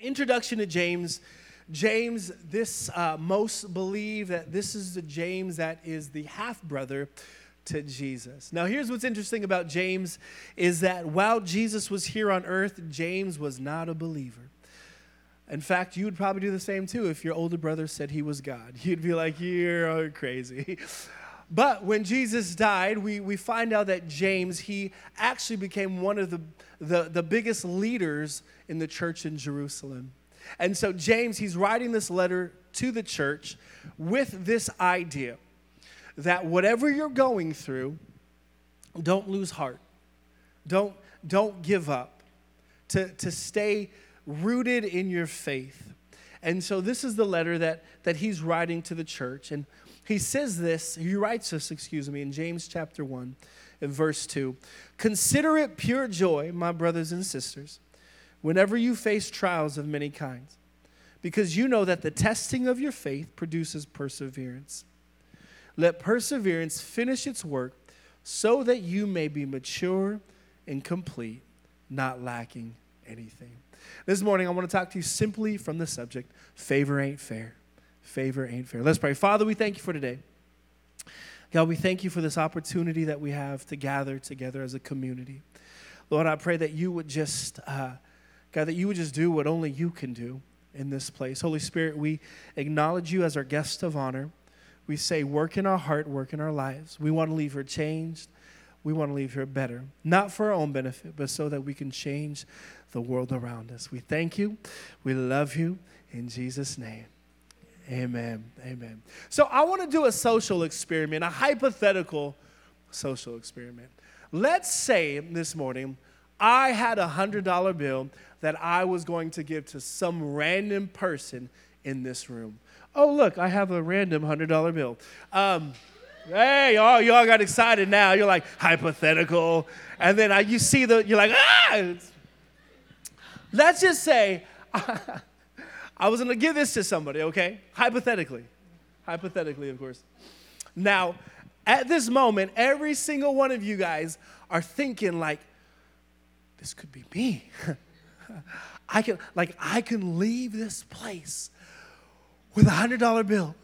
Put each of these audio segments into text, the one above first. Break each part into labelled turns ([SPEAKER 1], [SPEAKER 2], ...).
[SPEAKER 1] introduction to James. James, this uh, most believe that this is the James that is the half brother to Jesus. Now, here's what's interesting about James is that while Jesus was here on earth, James was not a believer. In fact, you would probably do the same too if your older brother said he was God. You'd be like, you're crazy. But when Jesus died, we, we find out that James, he actually became one of the, the, the biggest leaders in the church in Jerusalem. And so, James, he's writing this letter to the church with this idea that whatever you're going through, don't lose heart. Don't, don't give up. To, to stay rooted in your faith. And so, this is the letter that, that he's writing to the church. And he says this, he writes this, excuse me, in James chapter 1, in verse 2. Consider it pure joy, my brothers and sisters whenever you face trials of many kinds, because you know that the testing of your faith produces perseverance. Let perseverance finish its work so that you may be mature and complete, not lacking anything. This morning, I want to talk to you simply from the subject favor ain't fair. Favor ain't fair. Let's pray. Father, we thank you for today. God, we thank you for this opportunity that we have to gather together as a community. Lord, I pray that you would just uh, God, that you would just do what only you can do in this place. Holy Spirit, we acknowledge you as our guest of honor. We say, work in our heart, work in our lives. We want to leave here changed. We want to leave here better, not for our own benefit, but so that we can change the world around us. We thank you. We love you. In Jesus' name. Amen. Amen. So I want to do a social experiment, a hypothetical social experiment. Let's say this morning I had a $100 bill that I was going to give to some random person in this room. Oh, look, I have a random $100 bill. Um, hey, y'all, y'all got excited now. You're like, hypothetical. And then I, you see the, you're like, ah! Let's just say I was going to give this to somebody, okay? Hypothetically. Hypothetically, of course. Now, at this moment, every single one of you guys are thinking, like, this could be me. I can like I can leave this place with a hundred dollar bill.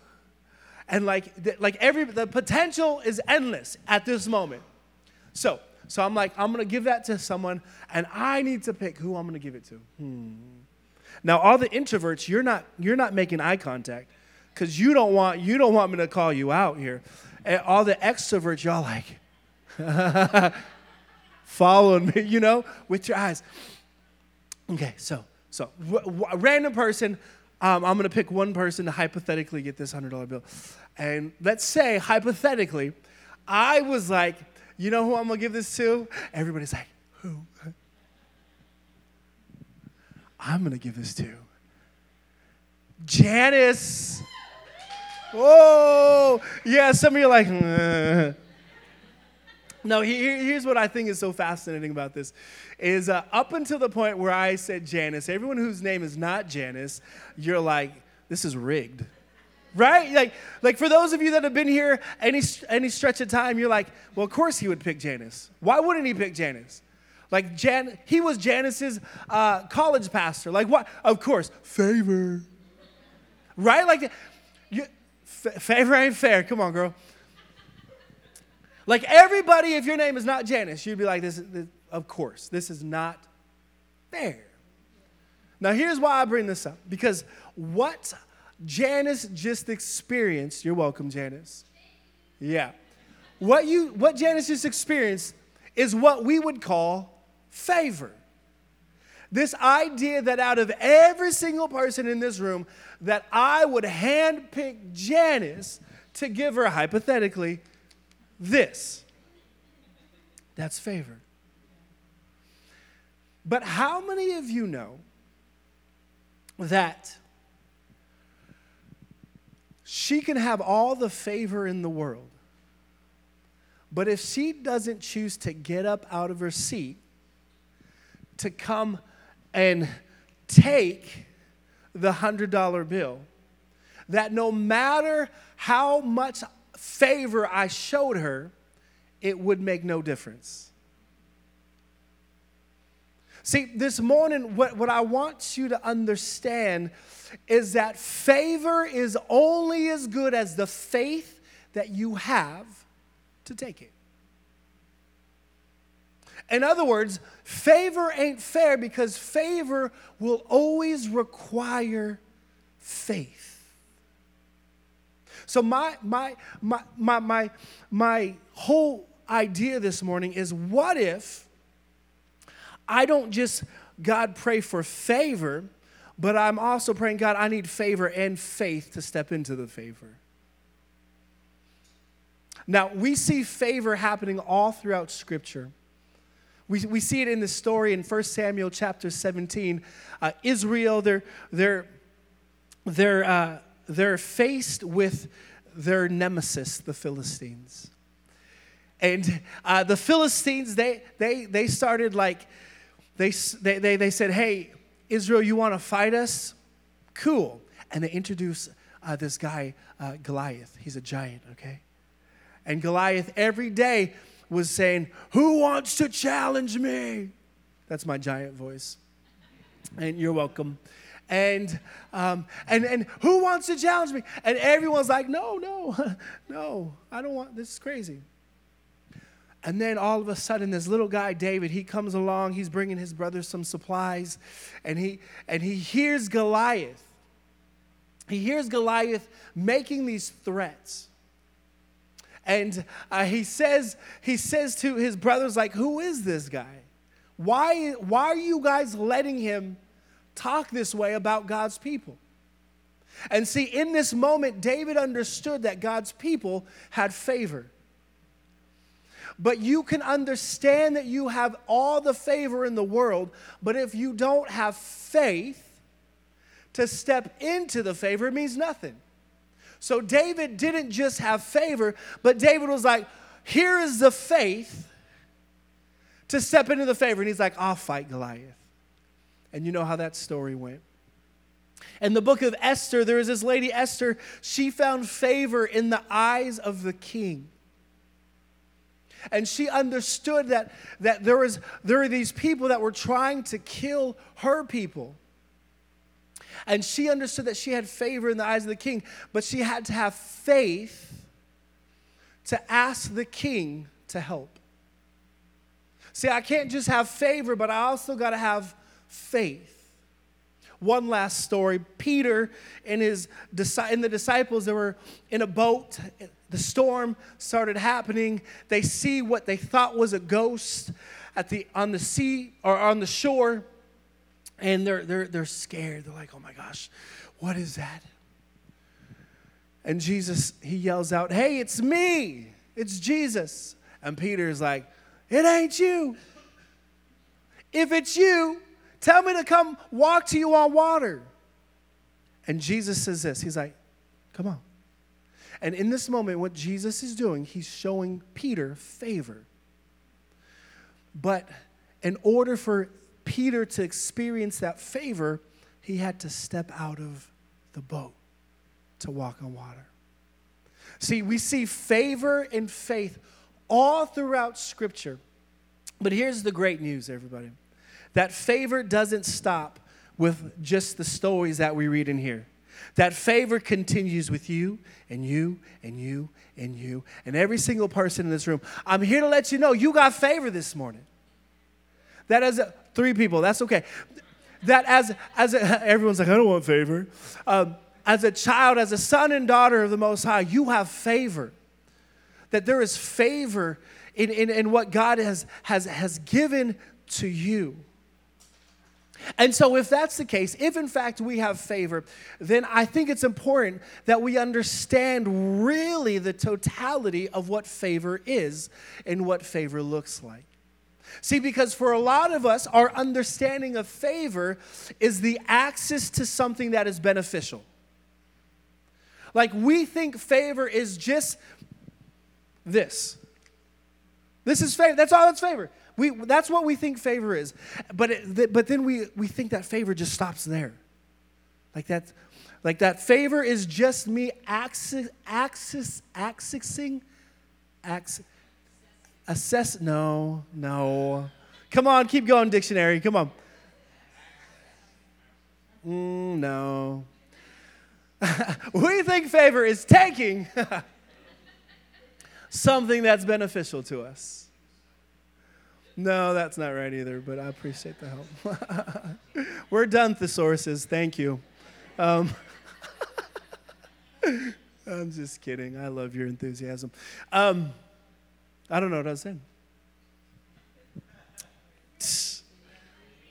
[SPEAKER 1] And like like every the potential is endless at this moment. So so I'm like, I'm gonna give that to someone, and I need to pick who I'm gonna give it to. Hmm. Now, all the introverts, you're not you're not making eye contact because you don't want you don't want me to call you out here. And all the extroverts, y'all like following me, you know, with your eyes. Okay, so so a random person. Um, I'm gonna pick one person to hypothetically get this hundred dollar bill, and let's say hypothetically, I was like, you know who I'm gonna give this to? Everybody's like, who? I'm gonna give this to Janice. Whoa, yeah. Some of you are like. Uh. No, here's what I think is so fascinating about this is uh, up until the point where I said Janice, everyone whose name is not Janice, you're like, this is rigged. Right? Like, like for those of you that have been here any, any stretch of time, you're like, well, of course he would pick Janice. Why wouldn't he pick Janice? Like, Jan, he was Janice's uh, college pastor. Like, what? Of course, favor. Right? Like, you, f- favor ain't fair. Come on, girl. Like everybody, if your name is not Janice, you'd be like, this, this of course, this is not fair. Now, here's why I bring this up because what Janice just experienced, you're welcome, Janice. Yeah. What, you, what Janice just experienced is what we would call favor. This idea that out of every single person in this room, that I would handpick Janice to give her, hypothetically, this. That's favor. But how many of you know that she can have all the favor in the world, but if she doesn't choose to get up out of her seat to come and take the $100 bill, that no matter how much favor I showed her, it would make no difference. See, this morning, what, what I want you to understand is that favor is only as good as the faith that you have to take it. In other words, favor ain't fair because favor will always require faith. So my my my my my, my whole idea this morning is what if I don't just God pray for favor, but I'm also praying God I need favor and faith to step into the favor. Now, we see favor happening all throughout Scripture. We, we see it in the story in 1 Samuel chapter 17. Uh, Israel, they're, they're, they're, uh, they're faced with their nemesis, the Philistines. And uh, the Philistines, they, they, they started like, they, they, they, they said, hey, Israel, you want to fight us? Cool. And they introduce uh, this guy, uh, Goliath. He's a giant, okay? And Goliath every day was saying, Who wants to challenge me? That's my giant voice. And you're welcome. And, um, and, and who wants to challenge me? And everyone's like, No, no, no, I don't want, this is crazy. And then all of a sudden, this little guy, David, he comes along. He's bringing his brothers some supplies, and he and he hears Goliath. He hears Goliath making these threats, and uh, he says he says to his brothers, like, "Who is this guy? Why why are you guys letting him talk this way about God's people?" And see, in this moment, David understood that God's people had favor but you can understand that you have all the favor in the world, but if you don't have faith to step into the favor, it means nothing. So David didn't just have favor, but David was like, here is the faith to step into the favor. And he's like, I'll fight Goliath. And you know how that story went. In the book of Esther, there is this lady, Esther. She found favor in the eyes of the king. And she understood that, that there, was, there were these people that were trying to kill her people. And she understood that she had favor in the eyes of the king, but she had to have faith to ask the king to help. See, I can't just have favor, but I also got to have faith. One last story Peter and, his, and the disciples, they were in a boat the storm started happening. They see what they thought was a ghost at the, on the sea or on the shore, and they're, they're, they're scared. They're like, oh my gosh, what is that? And Jesus, he yells out, hey, it's me, it's Jesus. And Peter's like, it ain't you. If it's you, tell me to come walk to you on water. And Jesus says this He's like, come on. And in this moment, what Jesus is doing, he's showing Peter favor. But in order for Peter to experience that favor, he had to step out of the boat to walk on water. See, we see favor and faith all throughout Scripture. But here's the great news, everybody that favor doesn't stop with just the stories that we read in here. That favor continues with you and you and you and you and every single person in this room. I'm here to let you know you got favor this morning. That as a, three people, that's okay. That as as a, everyone's like, I don't want favor. Um, as a child, as a son and daughter of the Most High, you have favor. That there is favor in, in, in what God has, has, has given to you. And so, if that's the case, if in fact we have favor, then I think it's important that we understand really the totality of what favor is and what favor looks like. See, because for a lot of us, our understanding of favor is the access to something that is beneficial. Like we think favor is just this. This is favor. That's all that's favor. We, that's what we think favor is. But, it, but then we, we think that favor just stops there. Like that, like that favor is just me access, access, accessing, access, assess. No, no. Come on, keep going, dictionary. Come on. Mm, no. we think favor is taking something that's beneficial to us. No, that's not right either, but I appreciate the help. We're done, thesauruses. Thank you. Um, I'm just kidding. I love your enthusiasm. Um, I don't know what I was saying.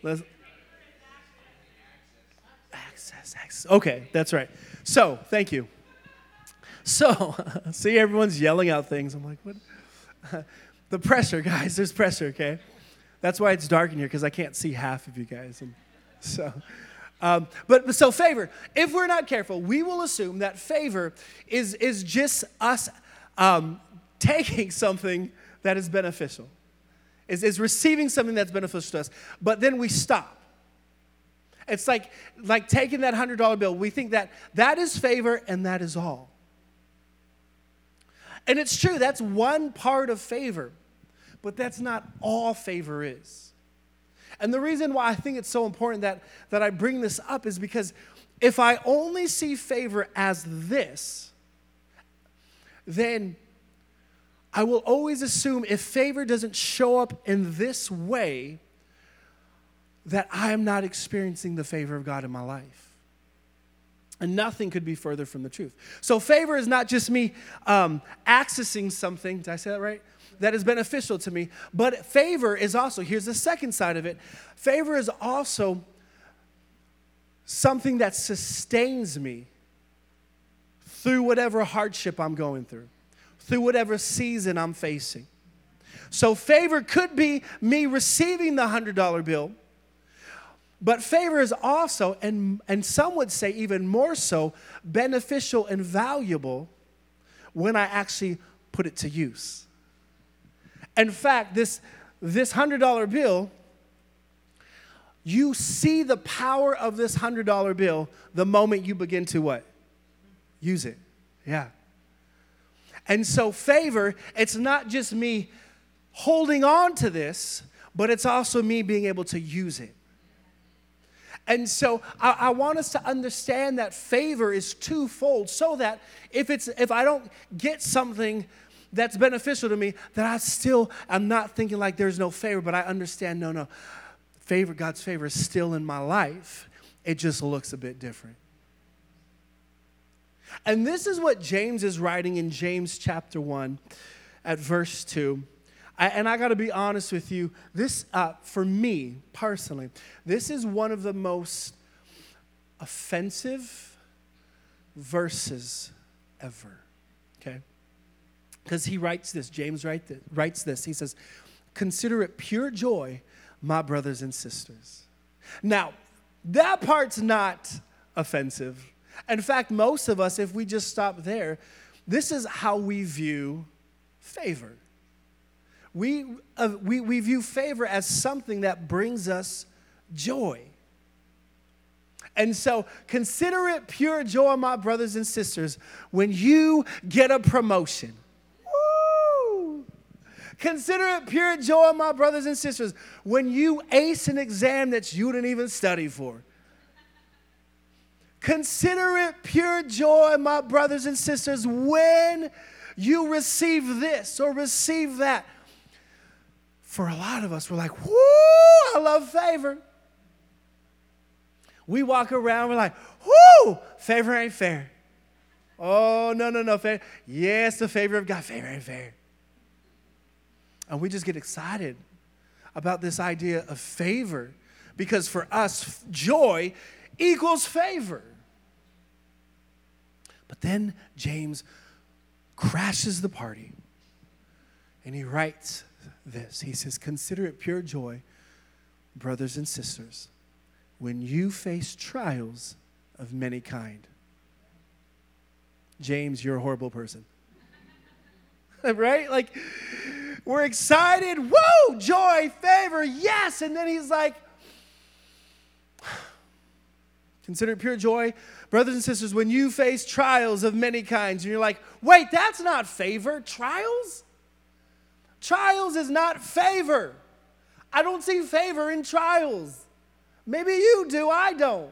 [SPEAKER 1] Let's, access, access. Okay, that's right. So, thank you. So, see, everyone's yelling out things. I'm like, what? The pressure, guys. There's pressure, okay? That's why it's dark in here because I can't see half of you guys. And so, um, but so favor. If we're not careful, we will assume that favor is is just us um, taking something that is beneficial, is is receiving something that's beneficial to us. But then we stop. It's like like taking that hundred dollar bill. We think that that is favor and that is all. And it's true. That's one part of favor, but that's not all favor is. And the reason why I think it's so important that, that I bring this up is because if I only see favor as this, then I will always assume if favor doesn't show up in this way, that I am not experiencing the favor of God in my life. And nothing could be further from the truth. So, favor is not just me um, accessing something. Did I say that right? That is beneficial to me. But favor is also, here's the second side of it favor is also something that sustains me through whatever hardship I'm going through, through whatever season I'm facing. So, favor could be me receiving the $100 bill, but favor is also, and, and some would say even more so, beneficial and valuable when I actually put it to use. In fact, this, this $100 bill, you see the power of this $100 bill the moment you begin to what? Use it. Yeah. And so, favor, it's not just me holding on to this, but it's also me being able to use it. And so I, I, want us to understand that favor is twofold so that if it's if I don't get something that's beneficial to me, that I still I'm not thinking like there's no favor, but I understand no, no. Favor, God's favor is still in my life. It just looks a bit different. And this is what James is writing in James chapter 1 at verse 2. I, and I got to be honest with you, this, uh, for me personally, this is one of the most offensive verses ever. Okay? Because he writes this, James write writes this. He says, Consider it pure joy, my brothers and sisters. Now, that part's not offensive. In fact, most of us, if we just stop there, this is how we view favor. We, uh, we, we view favor as something that brings us joy. And so consider it pure joy, my brothers and sisters, when you get a promotion Consider it pure joy, my brothers and sisters, when you ace an exam that you didn't even study for. Consider it pure joy, my brothers and sisters, when you receive this or receive that. For a lot of us, we're like, whoo, I love favor. We walk around, we're like, whoo, favor ain't fair. Oh, no, no, no, favor. Yes, the favor of God, favor ain't fair. And we just get excited about this idea of favor because for us, joy equals favor. But then James crashes the party and he writes this. He says, Consider it pure joy, brothers and sisters, when you face trials of many kind. James, you're a horrible person. right? Like, we're excited. Whoa, joy, favor, yes. And then he's like, Consider it pure joy, brothers and sisters, when you face trials of many kinds. And you're like, wait, that's not favor. Trials? Trials is not favor. I don't see favor in trials. Maybe you do, I don't.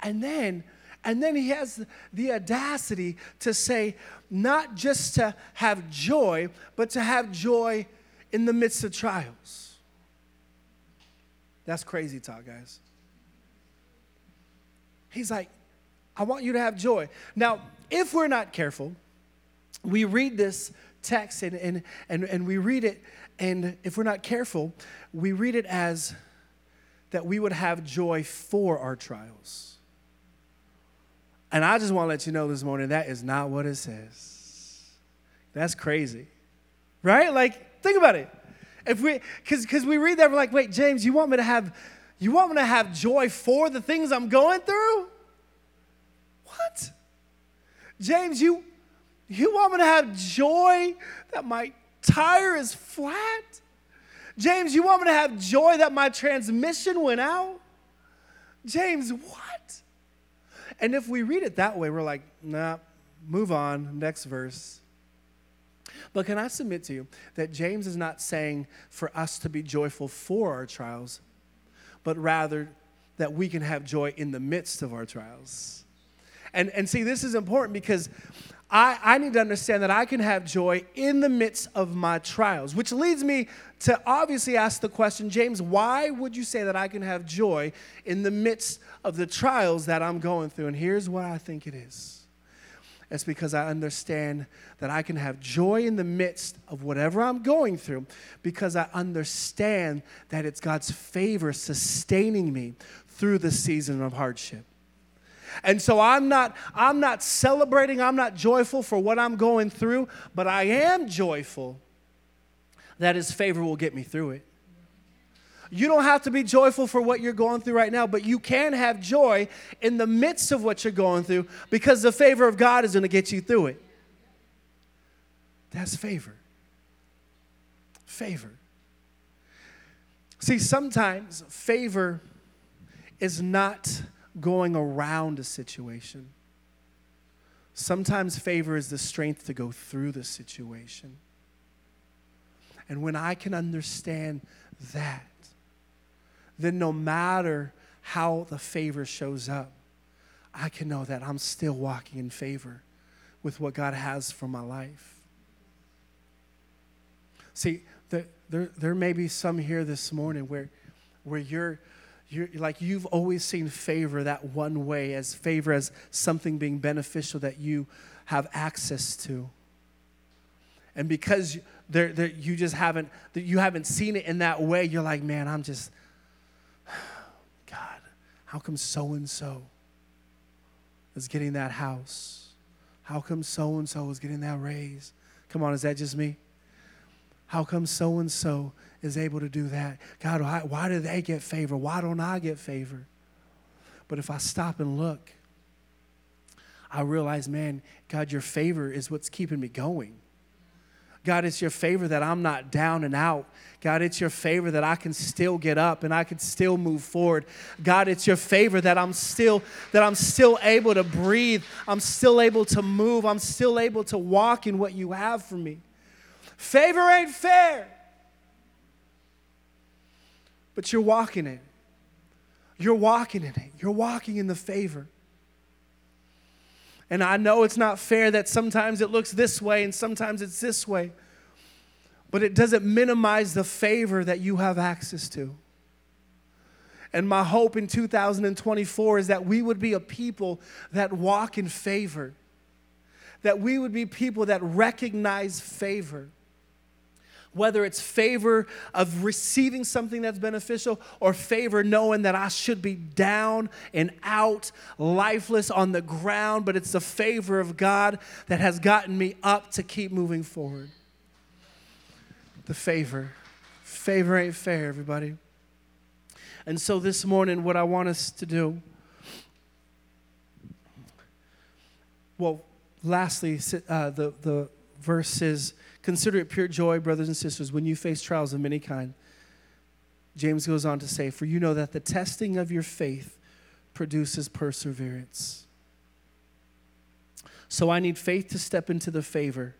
[SPEAKER 1] And then, and then he has the audacity to say, not just to have joy, but to have joy in the midst of trials. That's crazy talk, guys. He's like, I want you to have joy. Now, if we're not careful, we read this text and, and, and, and we read it, and if we're not careful, we read it as that we would have joy for our trials. And I just want to let you know this morning that is not what it says. That's crazy. Right? Like, think about it. If we cause because we read that, we're like, wait, James, you want me to have you want me to have joy for the things I'm going through? What? James, you you want me to have joy that my tire is flat? James, you want me to have joy that my transmission went out? James, what? And if we read it that way, we're like, nah, move on, next verse. But can I submit to you that James is not saying for us to be joyful for our trials, but rather that we can have joy in the midst of our trials? And, and see, this is important because I, I need to understand that I can have joy in the midst of my trials, which leads me to obviously ask the question James, why would you say that I can have joy in the midst of the trials that I'm going through? And here's what I think it is it's because I understand that I can have joy in the midst of whatever I'm going through because I understand that it's God's favor sustaining me through the season of hardship. And so I'm not I'm not celebrating, I'm not joyful for what I'm going through, but I am joyful that his favor will get me through it. You don't have to be joyful for what you're going through right now, but you can have joy in the midst of what you're going through because the favor of God is going to get you through it. That's favor. Favor. See, sometimes favor is not going around a situation. Sometimes favor is the strength to go through the situation. And when I can understand that, then no matter how the favor shows up, I can know that I'm still walking in favor with what God has for my life. See, there, there, may be some here this morning where, where you're, you're like you've always seen favor that one way as favor as something being beneficial that you have access to. And because they're, they're, you just haven't you haven't seen it in that way you're like man i'm just god how come so and so is getting that house? How come so and so is getting that raise? Come on is that just me? How come so and so is able to do that. God, why, why do they get favor? Why don't I get favor? But if I stop and look, I realize, man, God, your favor is what's keeping me going. God, it's your favor that I'm not down and out. God, it's your favor that I can still get up and I can still move forward. God, it's your favor that I'm still that I'm still able to breathe. I'm still able to move. I'm still able to walk in what you have for me. Favor ain't fair but you're walking in it. You're walking in it. You're walking in the favor. And I know it's not fair that sometimes it looks this way and sometimes it's this way, but it doesn't minimize the favor that you have access to. And my hope in 2024 is that we would be a people that walk in favor, that we would be people that recognize favor whether it's favor of receiving something that's beneficial or favor knowing that I should be down and out, lifeless on the ground, but it's the favor of God that has gotten me up to keep moving forward. The favor. Favor ain't fair, everybody. And so this morning, what I want us to do, well, lastly, uh, the, the verse is Consider it pure joy, brothers and sisters, when you face trials of many kind. James goes on to say, For you know that the testing of your faith produces perseverance. So I need faith to step into the favor.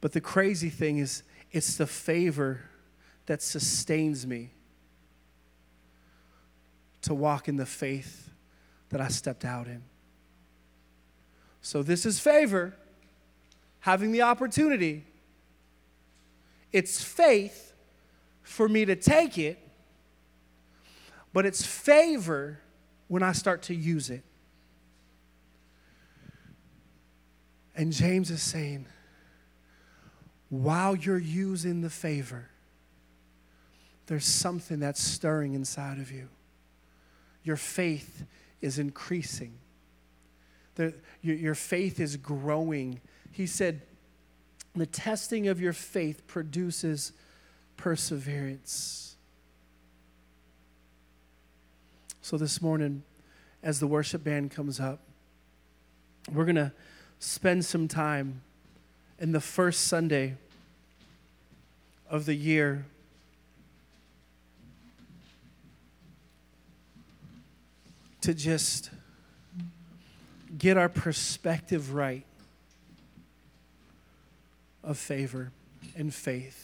[SPEAKER 1] But the crazy thing is, it's the favor that sustains me to walk in the faith that I stepped out in. So, this is favor, having the opportunity. It's faith for me to take it, but it's favor when I start to use it. And James is saying, while you're using the favor, there's something that's stirring inside of you. Your faith is increasing, the, your, your faith is growing. He said, the testing of your faith produces perseverance. So, this morning, as the worship band comes up, we're going to spend some time in the first Sunday of the year to just get our perspective right of favor and faith.